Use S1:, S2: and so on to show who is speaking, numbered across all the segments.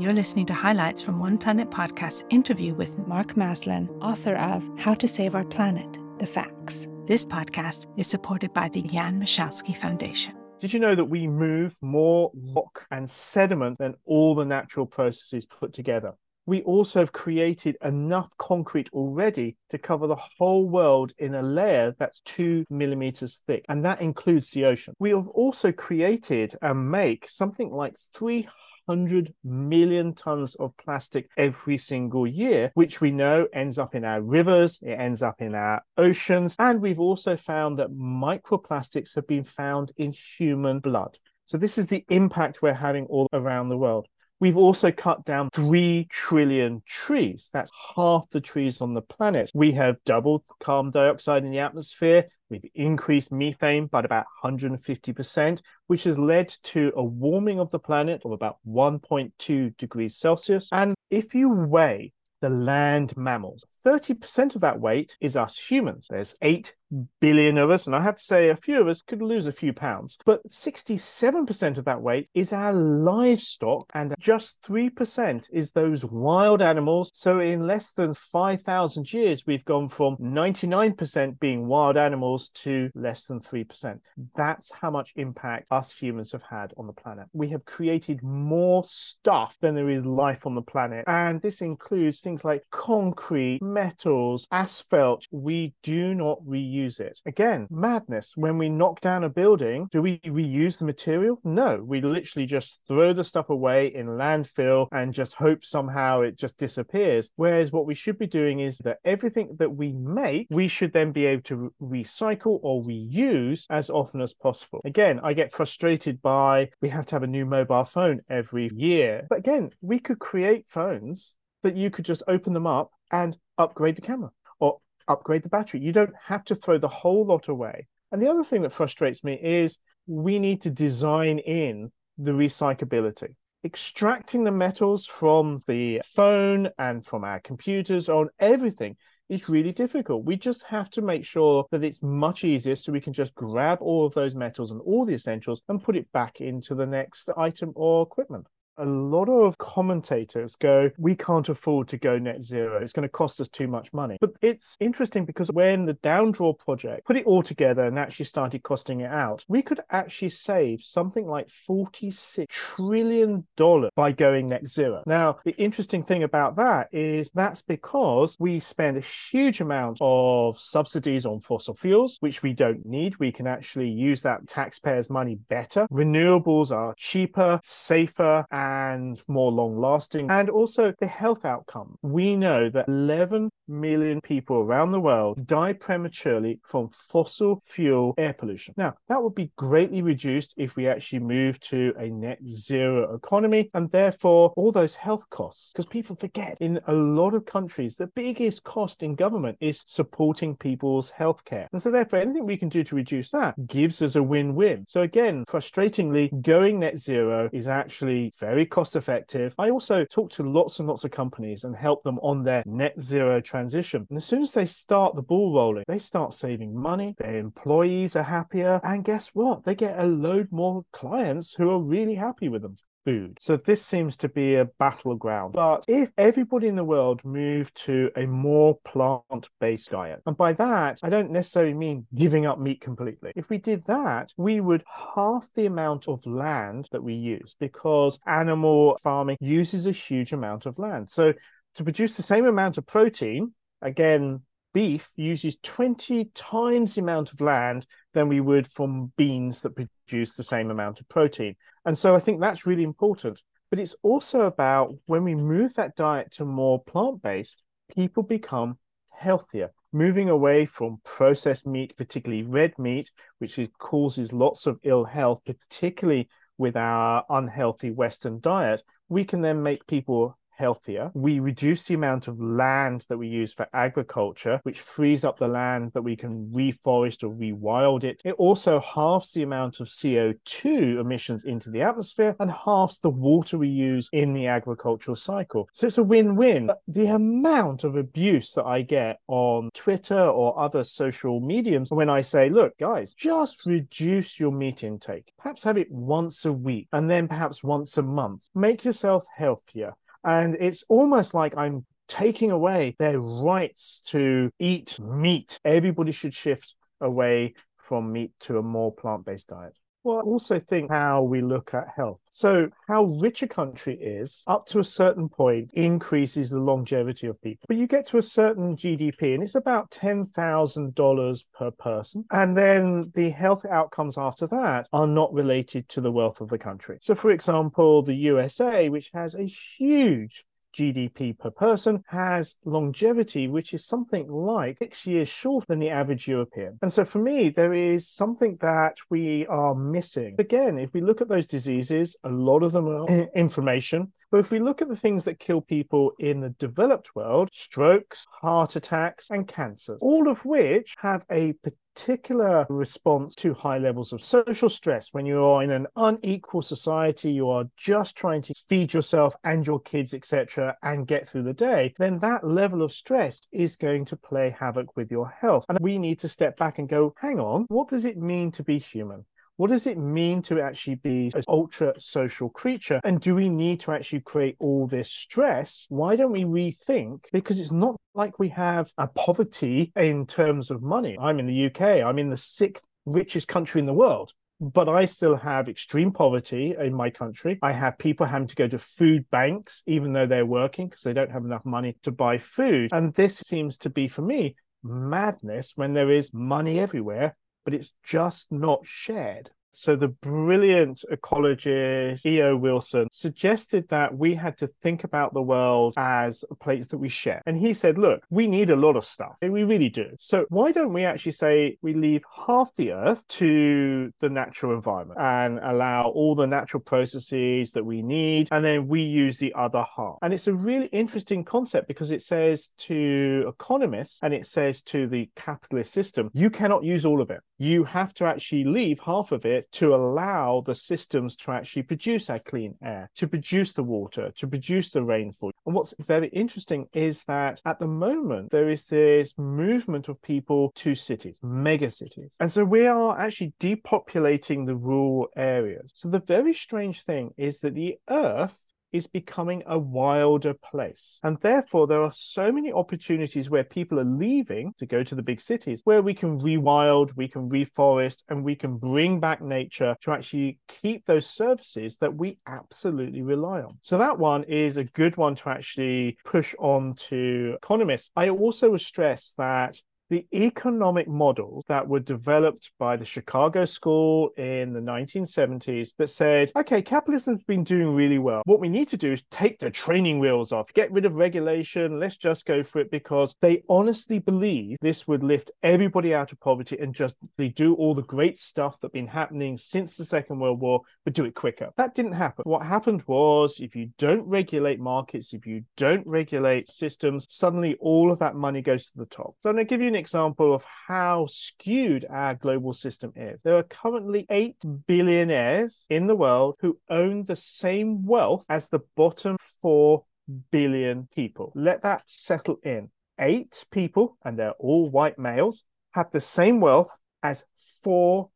S1: You're listening to highlights from One Planet Podcast's interview with
S2: Mark Maslin, author of How to Save Our Planet The Facts.
S1: This podcast is supported by the Jan Michalski Foundation.
S3: Did you know that we move more rock and sediment than all the natural processes put together? We also have created enough concrete already to cover the whole world in a layer that's two millimeters thick, and that includes the ocean. We have also created and make something like 300 100 million tons of plastic every single year, which we know ends up in our rivers, it ends up in our oceans. And we've also found that microplastics have been found in human blood. So, this is the impact we're having all around the world. We've also cut down 3 trillion trees. That's half the trees on the planet. We have doubled carbon dioxide in the atmosphere. We've increased methane by about 150%, which has led to a warming of the planet of about 1.2 degrees Celsius. And if you weigh the land mammals. 30% of that weight is us humans. There's 8 billion of us, and I have to say a few of us could lose a few pounds. But 67% of that weight is our livestock, and just 3% is those wild animals. So in less than 5,000 years, we've gone from 99% being wild animals to less than 3%. That's how much impact us humans have had on the planet. We have created more stuff than there is life on the planet. And this includes things like concrete, metals, asphalt. We do not reuse reuse it. Again, madness. When we knock down a building, do we reuse the material? No, we literally just throw the stuff away in landfill and just hope somehow it just disappears. Whereas what we should be doing is that everything that we make, we should then be able to recycle or reuse as often as possible. Again, I get frustrated by we have to have a new mobile phone every year. But again, we could create phones that you could just open them up and upgrade the camera upgrade the battery. You don't have to throw the whole lot away. And the other thing that frustrates me is we need to design in the recyclability. Extracting the metals from the phone and from our computers on everything is really difficult. We just have to make sure that it's much easier so we can just grab all of those metals and all the essentials and put it back into the next item or equipment a lot of commentators go, we can't afford to go net zero. It's going to cost us too much money. But it's interesting because when the Downdraw project put it all together and actually started costing it out, we could actually save something like $46 trillion by going net zero. Now, the interesting thing about that is that's because we spend a huge amount of subsidies on fossil fuels, which we don't need. We can actually use that taxpayers' money better. Renewables are cheaper, safer, and and more long lasting, and also the health outcome. We know that 11 million people around the world die prematurely from fossil fuel air pollution. Now, that would be greatly reduced if we actually move to a net zero economy, and therefore all those health costs, because people forget in a lot of countries, the biggest cost in government is supporting people's healthcare. And so, therefore, anything we can do to reduce that gives us a win win. So, again, frustratingly, going net zero is actually very very cost effective. I also talk to lots and lots of companies and help them on their net zero transition. And as soon as they start the ball rolling, they start saving money, their employees are happier, and guess what? They get a load more clients who are really happy with them food. So this seems to be a battleground. But if everybody in the world moved to a more plant-based diet, and by that I don't necessarily mean giving up meat completely. If we did that, we would half the amount of land that we use because animal farming uses a huge amount of land. So to produce the same amount of protein, again, beef uses 20 times the amount of land than we would from beans that produce the same amount of protein. And so I think that's really important. But it's also about when we move that diet to more plant based, people become healthier, moving away from processed meat, particularly red meat, which causes lots of ill health, particularly with our unhealthy Western diet. We can then make people healthier. We reduce the amount of land that we use for agriculture, which frees up the land that we can reforest or rewild it. It also halves the amount of CO2 emissions into the atmosphere and halves the water we use in the agricultural cycle. So it's a win win. The amount of abuse that I get on Twitter or other social mediums when I say, look, guys, just reduce your meat intake. Perhaps have it once a week and then perhaps once a month. Make yourself healthier. And it's almost like I'm taking away their rights to eat meat. Everybody should shift away from meat to a more plant based diet. Well, I also think how we look at health. So, how rich a country is, up to a certain point, increases the longevity of people. But you get to a certain GDP, and it's about $10,000 per person. And then the health outcomes after that are not related to the wealth of the country. So, for example, the USA, which has a huge GDP per person has longevity, which is something like six years shorter than the average European. And so for me, there is something that we are missing. Again, if we look at those diseases, a lot of them are inflammation. But if we look at the things that kill people in the developed world, strokes, heart attacks, and cancers, all of which have a particular response to high levels of social stress. When you are in an unequal society, you are just trying to feed yourself and your kids, etc., and get through the day, then that level of stress is going to play havoc with your health. And we need to step back and go, hang on, what does it mean to be human? What does it mean to actually be an ultra social creature? And do we need to actually create all this stress? Why don't we rethink? Because it's not like we have a poverty in terms of money. I'm in the UK, I'm in the sixth richest country in the world but I still have extreme poverty in my country. I have people having to go to food banks, even though they're working, because they don't have enough money to buy food. And this seems to be, for me, madness when there is money everywhere but it's just not shared. So the brilliant ecologist E.O. Wilson suggested that we had to think about the world as a place that we share. And he said, look, we need a lot of stuff. We really do. So why don't we actually say we leave half the earth to the natural environment and allow all the natural processes that we need, and then we use the other half. And it's a really interesting concept because it says to economists and it says to the capitalist system, you cannot use all of it. You have to actually leave half of it it to allow the systems to actually produce that clean air, to produce the water, to produce the rainfall. And what's very interesting is that at the moment, there is this movement of people to cities, mega cities. And so we are actually depopulating the rural areas. So the very strange thing is that the earth is becoming a wilder place. And therefore, there are so many opportunities where people are leaving to go to the big cities where we can rewild, we can reforest, and we can bring back nature to actually keep those services that we absolutely rely on. So, that one is a good one to actually push on to economists. I also would stress that the economic models that were developed by the Chicago School in the 1970s that said, okay, capitalism's been doing really well. What we need to do is take the training wheels off, get rid of regulation, let's just go for it because they honestly believe this would lift everybody out of poverty and just they do all the great stuff that's been happening since the Second World War, but do it quicker. That didn't happen. What happened was if you don't regulate markets, if you don't regulate systems, suddenly all of that money goes to the top. So I'm going to give you an example of how skewed our global system is. There are currently 8 billionaires in the world who own the same wealth as the bottom 4 billion people. Let that settle in. Eight people, and they're all white males, have the same wealth as 4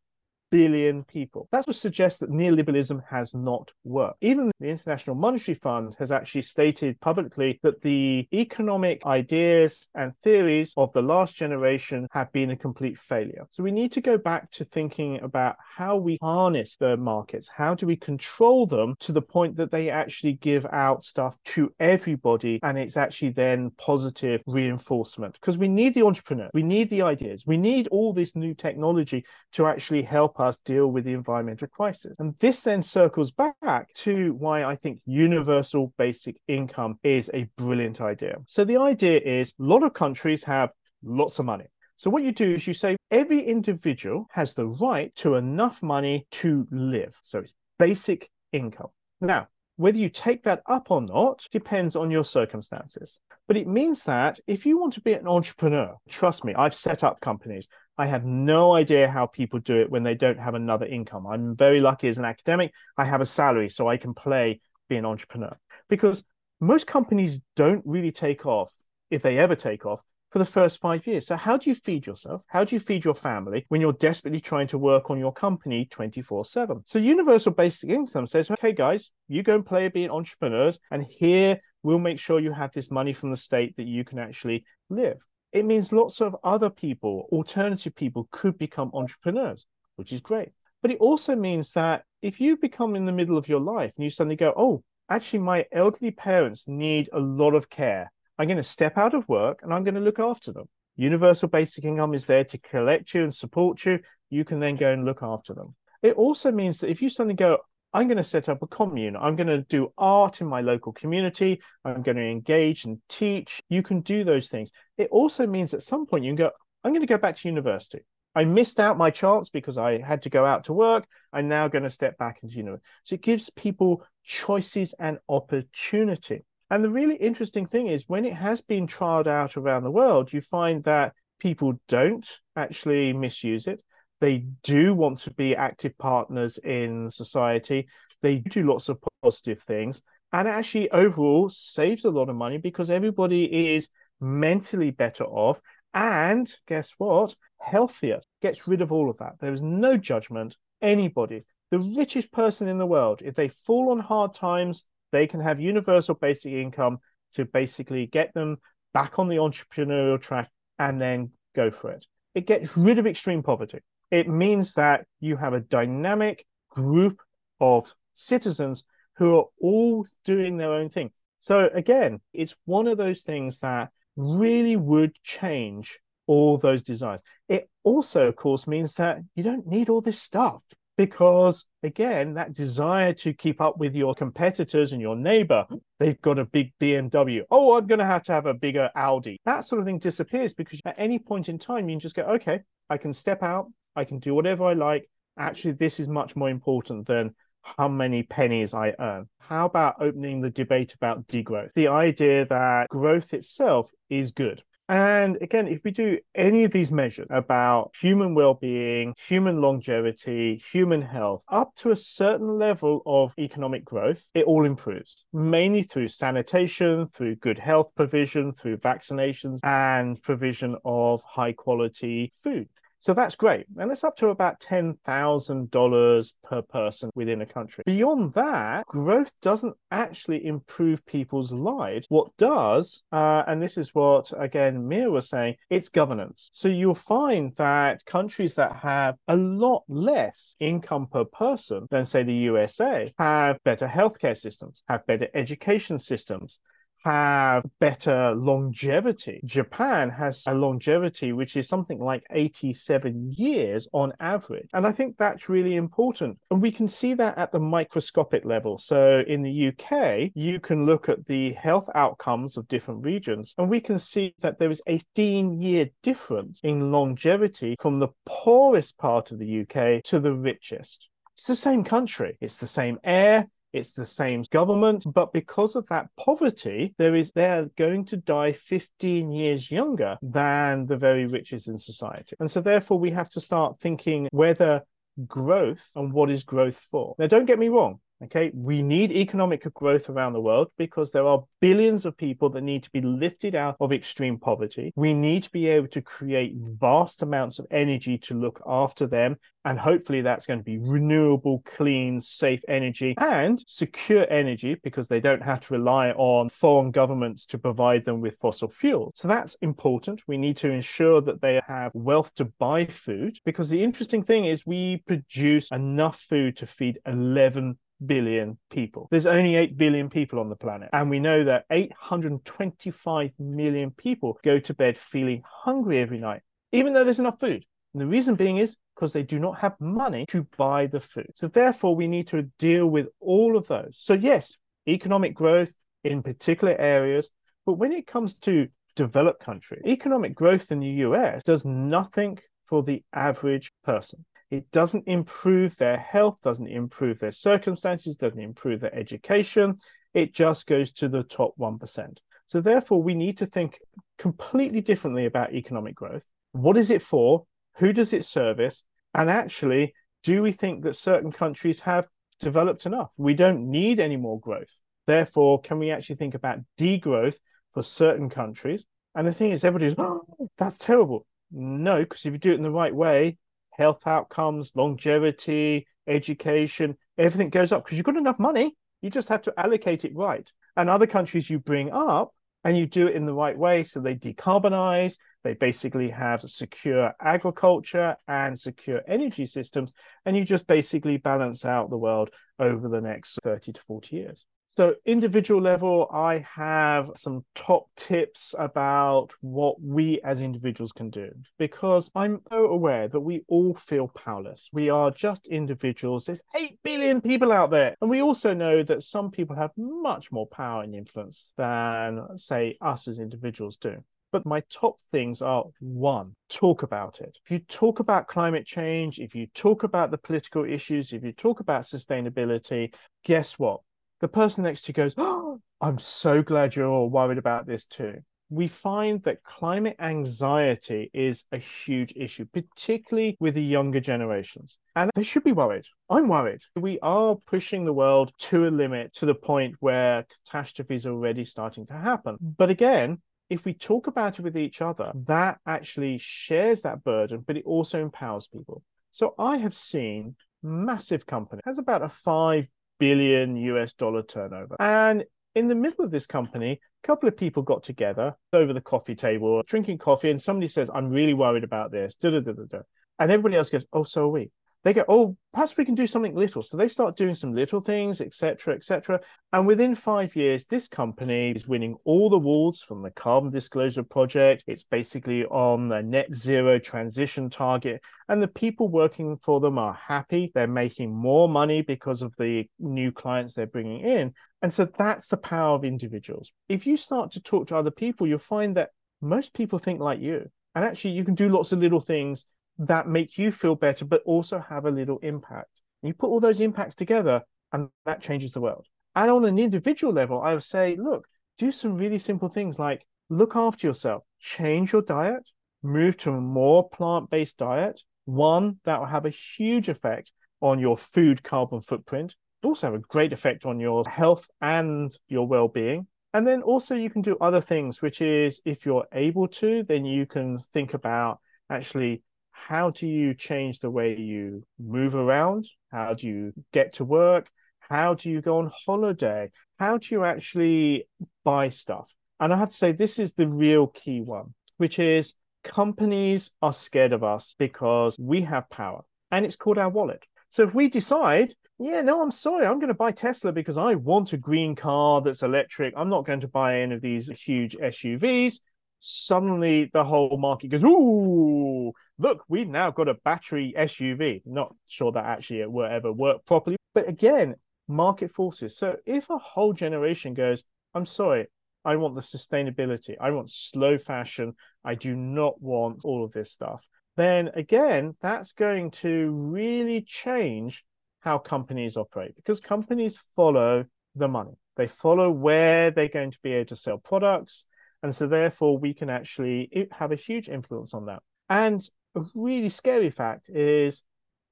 S3: billion people. That would suggest that neoliberalism has not worked. Even the International Monetary Fund has actually stated publicly that the economic ideas and theories of the last generation have been a complete failure. So we need to go back to thinking about how we harness the markets. How do we control them to the point that they actually give out stuff to everybody and it's actually then positive reinforcement? Because we need the entrepreneur, we need the ideas, we need all this new technology to actually help us us deal with the environmental crisis. And this then circles back to why I think universal basic income is a brilliant idea. So the idea is a lot of countries have lots of money. So what you do is you say every individual has the right to enough money to live. So it's basic income. Now, Whether you take that up or not depends on your circumstances. But it means that if you want to be an entrepreneur, trust me, I've set up companies. I have no idea how people do it when they don't have another income. I'm very lucky as an academic. I have a salary, so I can play be an entrepreneur. Because most companies don't really take off, if they ever take off, for the first five years. So, how do you feed yourself? How do you feed your family when you're desperately trying to work on your company 24 7? So, Universal Basic Income says, okay, guys, you go and play being entrepreneurs, and here we'll make sure you have this money from the state that you can actually live. It means lots of other people, alternative people, could become entrepreneurs, which is great. But it also means that if you become in the middle of your life and you suddenly go, oh, actually, my elderly parents need a lot of care I'm going to step out of work and I'm going to look after them. Universal basic income is there to collect you and support you. You can then go and look after them. It also means that if you suddenly go, I'm going to set up a commune, I'm going to do art in my local community, I'm going to engage and teach, you can do those things. It also means at some point you can go, I'm going to go back to university. I missed out my chance because I had to go out to work. I'm now going to step back into university. So it gives people choices and opportunity. And the really interesting thing is when it has been trialed out around the world, you find that people don't actually misuse it. They do want to be active partners in society. They do lots of positive things. And actually, overall, saves a lot of money because everybody is mentally better off. And guess what? Healthier. Gets rid of all of that. There is no judgment. Anybody, the richest person in the world, if they fall on hard times, they can have universal basic income to basically get them back on the entrepreneurial track and then go for it. It gets rid of extreme poverty. It means that you have a dynamic group of citizens who are all doing their own thing. So, again, it's one of those things that really would change all those designs. It also, of course, means that you don't need all this stuff because again that desire to keep up with your competitors and your neighbor they've got a big bmw oh i'm going to have to have a bigger audi that sort of thing disappears because at any point in time you can just go okay i can step out i can do whatever i like actually this is much more important than how many pennies I earn. How about opening the debate about degrowth? The idea that growth itself is good. And again, if we do any of these measures about human well being, human longevity, human health, up to a certain level of economic growth, it all improves, mainly through sanitation, through good health provision, through vaccinations, and provision of high quality food. So that's great. And it's up to about $10,000 per person within a country. Beyond that, growth doesn't actually improve people's lives. What does, uh, and this is what, again, Mia was saying, it's governance. So you'll find that countries that have a lot less income per person than, say, the USA have better healthcare systems, have better education systems, have better longevity. Japan has a longevity which is something like 87 years on average. And I think that's really important. And we can see that at the microscopic level. So in the UK, you can look at the health outcomes of different regions, and we can see that there is a 15 year difference in longevity from the poorest part of the UK to the richest. It's the same country. It's the same air, it's the same government, but because of that poverty, there is they're going to die 15 years younger than the very richest in society. And so therefore we have to start thinking whether growth and what is growth for. Now don't get me wrong, Okay, we need economic growth around the world because there are billions of people that need to be lifted out of extreme poverty. We need to be able to create vast amounts of energy to look after them. And hopefully, that's going to be renewable, clean, safe energy and secure energy because they don't have to rely on foreign governments to provide them with fossil fuels. So that's important. We need to ensure that they have wealth to buy food because the interesting thing is we produce enough food to feed 11 billion people. There's only 8 billion people on the planet. And we know that 825 million people go to bed feeling hungry every night, even though there's enough food. And the reason being is because they do not have money to buy the food. So therefore, we need to deal with all of those. So, yes, economic growth in particular areas. But when it comes to developed countries, economic growth in the US does nothing for the average person. It doesn't improve their health, doesn't improve their circumstances, doesn't improve their education. It just goes to the top 1%. So, therefore, we need to think completely differently about economic growth. What is it for? Who does it service? And actually, do we think that certain countries have developed enough? We don't need any more growth. Therefore, can we actually think about degrowth for certain countries? And the thing is, everybody's, oh, that's terrible. No, because if you do it in the right way, health outcomes, longevity, education, everything goes up because you've got enough money. You just have to allocate it right. And other countries you bring up and you do it in the right way. So they decarbonize, they basically have secure agriculture and secure energy systems. And you just basically balance out the world over the next 30 to 40 years. So, individual level, I have some top tips about what we as individuals can do because I'm so aware that we all feel powerless. We are just individuals. There's 8 billion people out there. And we also know that some people have much more power and influence than, say, us as individuals do. But my top things are one, talk about it. If you talk about climate change, if you talk about the political issues, if you talk about sustainability, guess what? The person next to you goes, Oh, I'm so glad you're all worried about this too. We find that climate anxiety is a huge issue, particularly with the younger generations. And they should be worried. I'm worried. We are pushing the world to a limit to the point where catastrophes are already starting to happen. But again, if we talk about it with each other, that actually shares that burden, but it also empowers people. So I have seen massive company has about a five billion US dollar turnover. And in the middle of this company, a couple of people got together over the coffee table, drinking coffee, and somebody says, I'm really worried about this. Da, da, da. And everybody else goes, Oh, so are we they go, oh, perhaps we can do something little. So they start doing some little things, etc., etc. And within five years, this company is winning all the awards from the Carbon Disclosure Project. It's basically on the net zero transition target. And the people working for them are happy. They're making more money because of the new clients they're bringing in. And so that's the power of individuals. If you start to talk to other people, you'll find that most people think like you. And actually, you can do lots of little things that make you feel better, but also have a little impact. You put all those impacts together, and that changes the world. And on an individual level, I would say, look, do some really simple things like look after yourself, change your diet, move to a more plant based diet. One that will have a huge effect on your food carbon footprint, also have a great effect on your health and your well being. And then also, you can do other things, which is if you're able to, then you can think about actually how do you change the way you move around? How do you get to work? How do you go on holiday? How do you actually buy stuff? And I have to say, this is the real key one, which is companies are scared of us because we have power and it's called our wallet. So if we decide, yeah, no, I'm sorry, I'm going to buy Tesla because I want a green car that's electric. I'm not going to buy any of these huge SUVs suddenly the whole market goes, "Ooh, look, we've now got a battery SUV." Not sure that actually it will ever work properly, but again, market forces. So if a whole generation goes, "I'm sorry, I want the sustainability. I want slow fashion. I do not want all of this stuff." Then again, that's going to really change how companies operate because companies follow the money. They follow where they're going to be able to sell products and so, therefore, we can actually have a huge influence on that. And a really scary fact is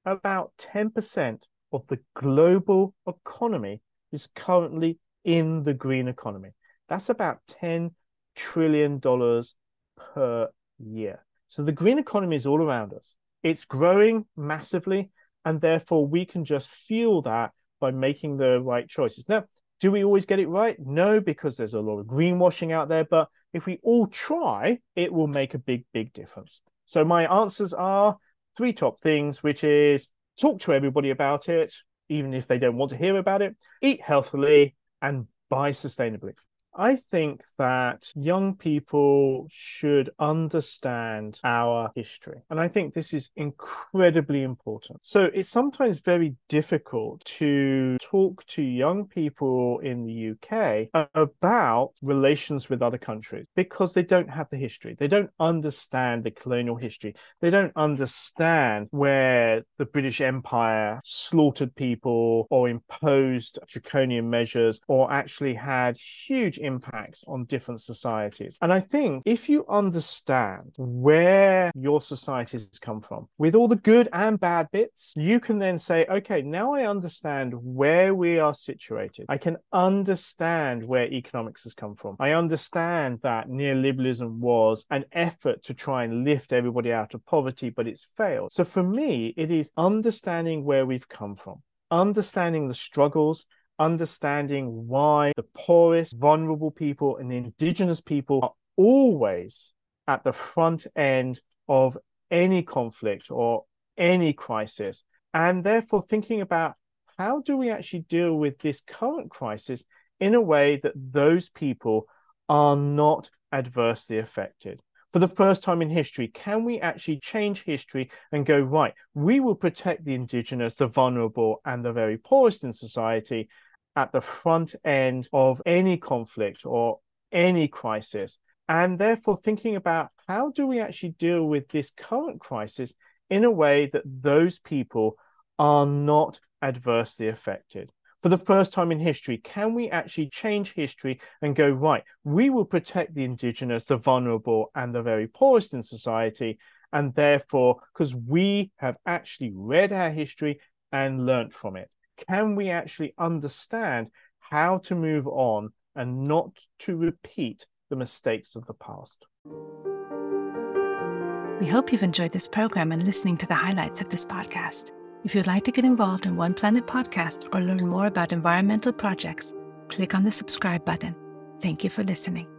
S3: about 10% of the global economy is currently in the green economy. That's about $10 trillion per year. So the green economy is all around us. It's growing massively, and therefore we can just fuel that by making the right choices. Now, do we always get it right? No, because there's a lot of greenwashing out there. But if we all try, it will make a big, big difference. So my answers are three top things, which is talk to everybody about it, even if they don't want to hear about it, eat healthily, and buy sustainably. I think that young people should understand our history. And I think this is incredibly important. So it's sometimes very difficult to talk to young people in the UK about relations with other countries because they don't have the history. They don't understand the colonial history. They don't understand where the British Empire slaughtered people or imposed draconian measures or actually had huge impacts on different societies. And I think if you understand where your societies come from, with all the good and bad bits, you can then say, okay, now I understand where we are situated. I can understand where economics has come from. I understand that neoliberalism was an effort to try and lift everybody out of poverty, but it's failed. So for me, it is understanding where we've come from, understanding the struggles, understanding why the poorest, vulnerable people and indigenous people are always at the front end of any conflict or any crisis. And therefore, thinking about how do we actually deal with this current crisis in a way that those people are not adversely affected for the first time in history, can we actually change history and go, right, we will protect the indigenous, the vulnerable, and the very poorest in society at the front end of any conflict or any crisis? And therefore, thinking about how do we actually deal with this current crisis in a way that those people are not adversely affected for the first time in history, can we actually change history and go, right, we will protect the indigenous, the vulnerable, and the very poorest in society. And therefore, because we have actually read our history and learnt from it, can we actually understand how to move on and not to repeat the mistakes of the past?
S1: We hope you've enjoyed this program and listening to the highlights of this podcast. If you'd like to get involved in One Planet podcast or learn more about environmental projects, click on the subscribe button. Thank you for listening.